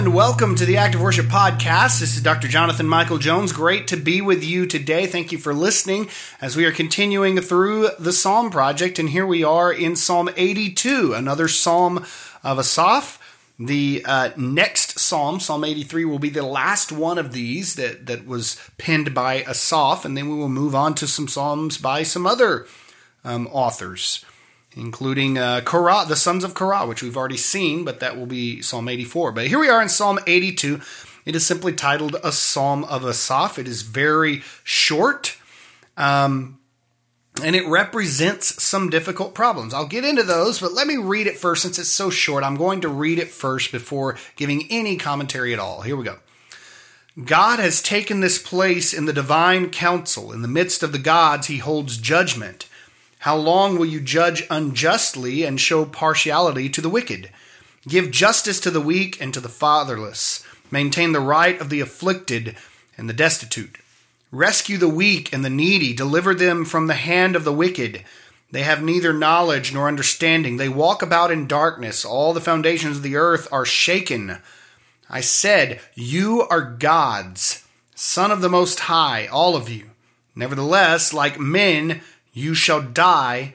And welcome to the Active Worship Podcast. This is Dr. Jonathan Michael Jones. Great to be with you today. Thank you for listening as we are continuing through the Psalm Project. And here we are in Psalm 82, another Psalm of Asaph. The uh, next Psalm, Psalm 83, will be the last one of these that, that was penned by Asaph. And then we will move on to some Psalms by some other um, authors including uh, Korah, the sons of Korah, which we've already seen, but that will be Psalm 84. But here we are in Psalm 82. It is simply titled A Psalm of Asaph. It is very short, um, and it represents some difficult problems. I'll get into those, but let me read it first since it's so short. I'm going to read it first before giving any commentary at all. Here we go. God has taken this place in the divine council. In the midst of the gods, he holds judgment. How long will you judge unjustly and show partiality to the wicked? Give justice to the weak and to the fatherless. Maintain the right of the afflicted and the destitute. Rescue the weak and the needy. Deliver them from the hand of the wicked. They have neither knowledge nor understanding. They walk about in darkness. All the foundations of the earth are shaken. I said, You are gods, Son of the Most High, all of you. Nevertheless, like men, you shall die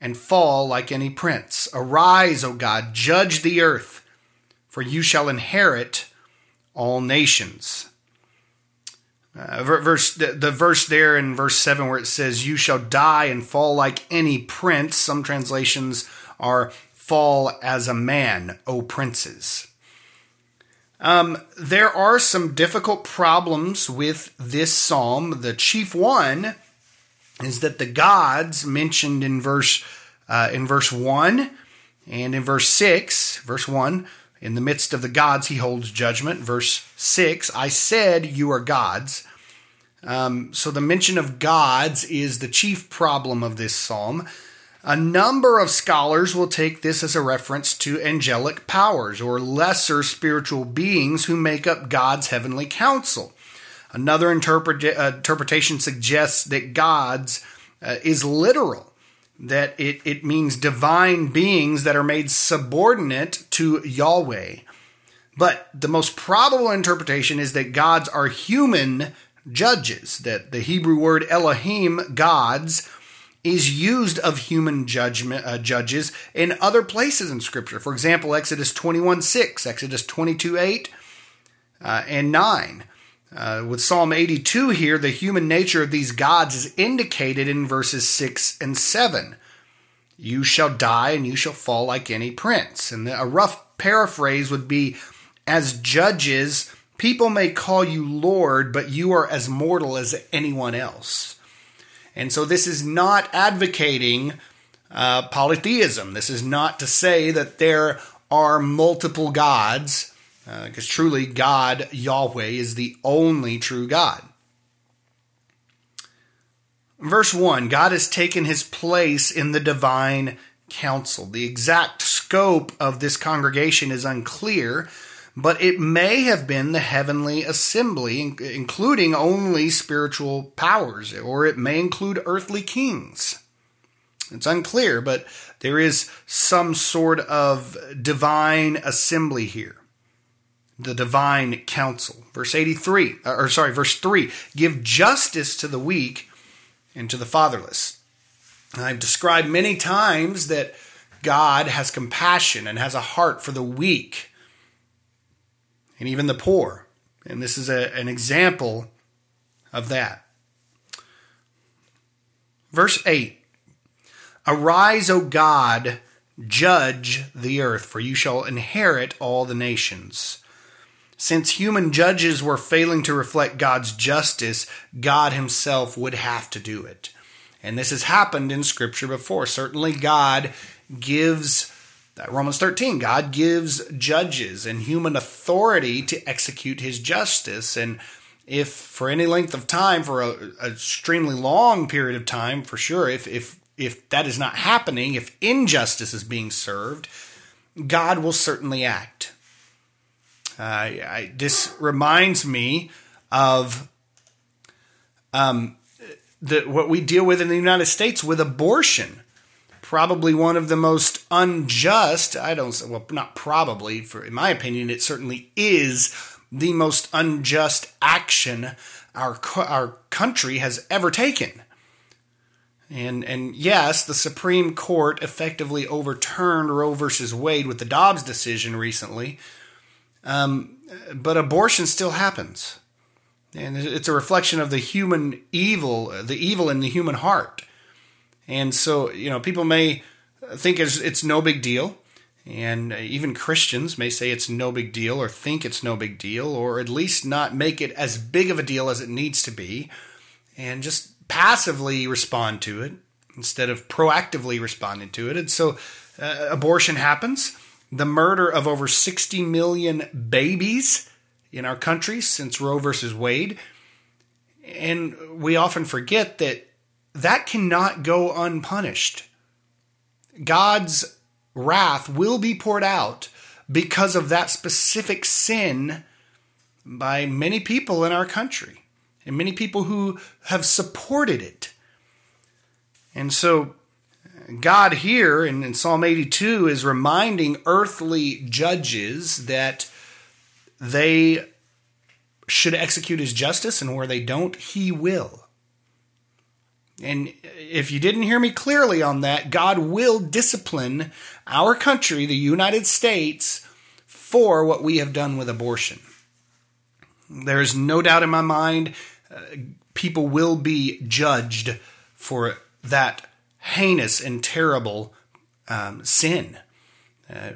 and fall like any prince. Arise, O God, judge the earth, for you shall inherit all nations. Uh, verse the, the verse there in verse 7 where it says you shall die and fall like any prince some translations are fall as a man o princes um, there are some difficult problems with this psalm the chief one is that the gods mentioned in verse uh, in verse one and in verse six, verse one, in the midst of the gods he holds judgment. Verse six, I said you are gods. Um, so the mention of gods is the chief problem of this psalm. A number of scholars will take this as a reference to angelic powers or lesser spiritual beings who make up God's heavenly council. Another interpret- uh, interpretation suggests that God's uh, is literal, that it, it means divine beings that are made subordinate to Yahweh. But the most probable interpretation is that gods are human judges, that the Hebrew word Elohim, gods, is used of human judgment uh, judges in other places in Scripture. For example, Exodus 21 6, Exodus 22 8, uh, and 9. Uh, with Psalm 82 here, the human nature of these gods is indicated in verses 6 and 7. You shall die and you shall fall like any prince. And a rough paraphrase would be As judges, people may call you Lord, but you are as mortal as anyone else. And so this is not advocating uh, polytheism. This is not to say that there are multiple gods because uh, truly God, Yahweh, is the only true God. Verse 1 God has taken his place in the divine council. The exact scope of this congregation is unclear, but it may have been the heavenly assembly, including only spiritual powers, or it may include earthly kings. It's unclear, but there is some sort of divine assembly here the divine council. Verse 83, uh, or sorry, verse 3 give justice to the weak and to the fatherless. I've described many times that God has compassion and has a heart for the weak and even the poor. And this is a, an example of that. Verse 8 Arise, O God, judge the earth, for you shall inherit all the nations. Since human judges were failing to reflect God's justice, God Himself would have to do it. And this has happened in Scripture before. Certainly, God gives, Romans 13, God gives judges and human authority to execute His justice. And if for any length of time, for a extremely long period of time, for sure, if, if if that is not happening, if injustice is being served, God will certainly act. Uh, I, this reminds me of um, the, what we deal with in the United States with abortion. Probably one of the most unjust, I don't, well, not probably, for in my opinion, it certainly is the most unjust action our, our country has ever taken. And and yes, the Supreme Court effectively overturned Roe versus Wade with the Dobbs decision recently. Um, but abortion still happens, and it's a reflection of the human evil, the evil in the human heart. And so, you know, people may think it's, it's no big deal, and even Christians may say it's no big deal, or think it's no big deal, or at least not make it as big of a deal as it needs to be, and just passively respond to it instead of proactively responding to it. And so uh, abortion happens. The murder of over 60 million babies in our country since Roe versus Wade. And we often forget that that cannot go unpunished. God's wrath will be poured out because of that specific sin by many people in our country and many people who have supported it. And so, God here in, in, Psalm 82 is reminding earthly judges that they should execute his justice, and where they don't, he will. And if you didn't hear me clearly on that, God will discipline our country, the United States, for what we have done with abortion. There is no doubt in my mind uh, people will be judged for that heinous and terrible um, sin. Uh,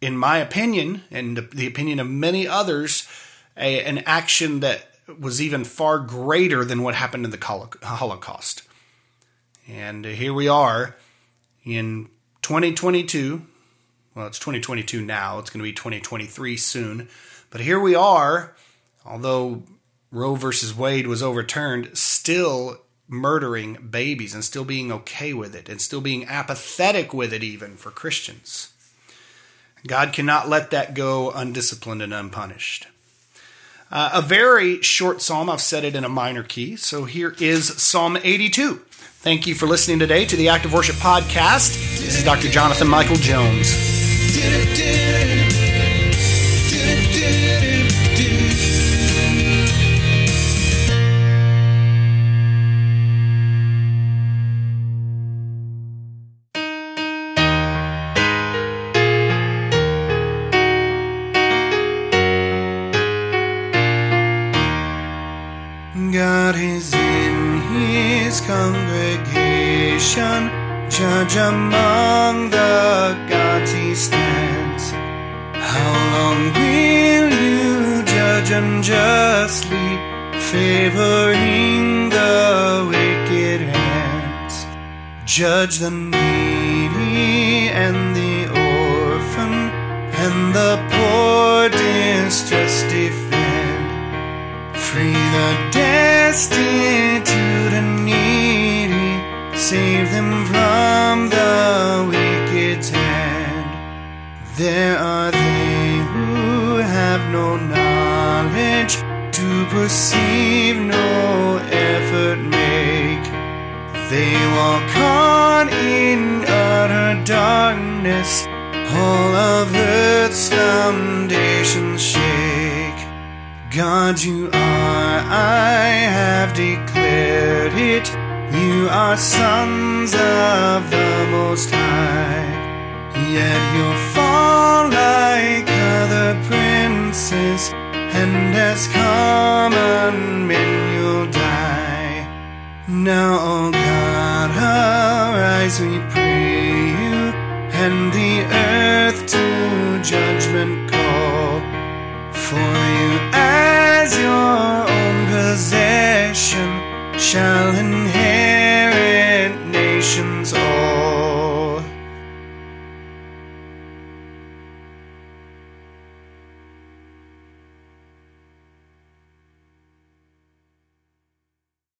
in my opinion, and the, opinion of many others, a, an action that was even far greater than what happened in the Holocaust. And here we are in 2022. Well, it's 2022 now. It's going to be 2023 soon. But here we are, although Roe versus Wade was overturned, still murdering babies and still being okay with it and still being apathetic with it, even for Christians. God cannot let that go undisciplined and unpunished. Uh, a very short psalm. I've set it in a minor key. So here is Psalm 82. Thank you for listening today to the Active Worship Podcast. This is Dr. Jonathan Michael Jones. Congregation, judge among the gods he stands. How long will you judge unjustly, favoring the wicked hands? Judge the needy and the orphan, and the poor distressed defend. Free the destitute them from the wicked's hand. There are they who have no knowledge, to perceive no effort make. They walk on in utter darkness, all of earth's foundations shake. God, you are, I have declared it. You are sons of the Most High, yet you fall like other princes, and as common men you'll die. Now, O God, arise, we pray you, and the earth to judgment call. For you, as your own possession, shall inherit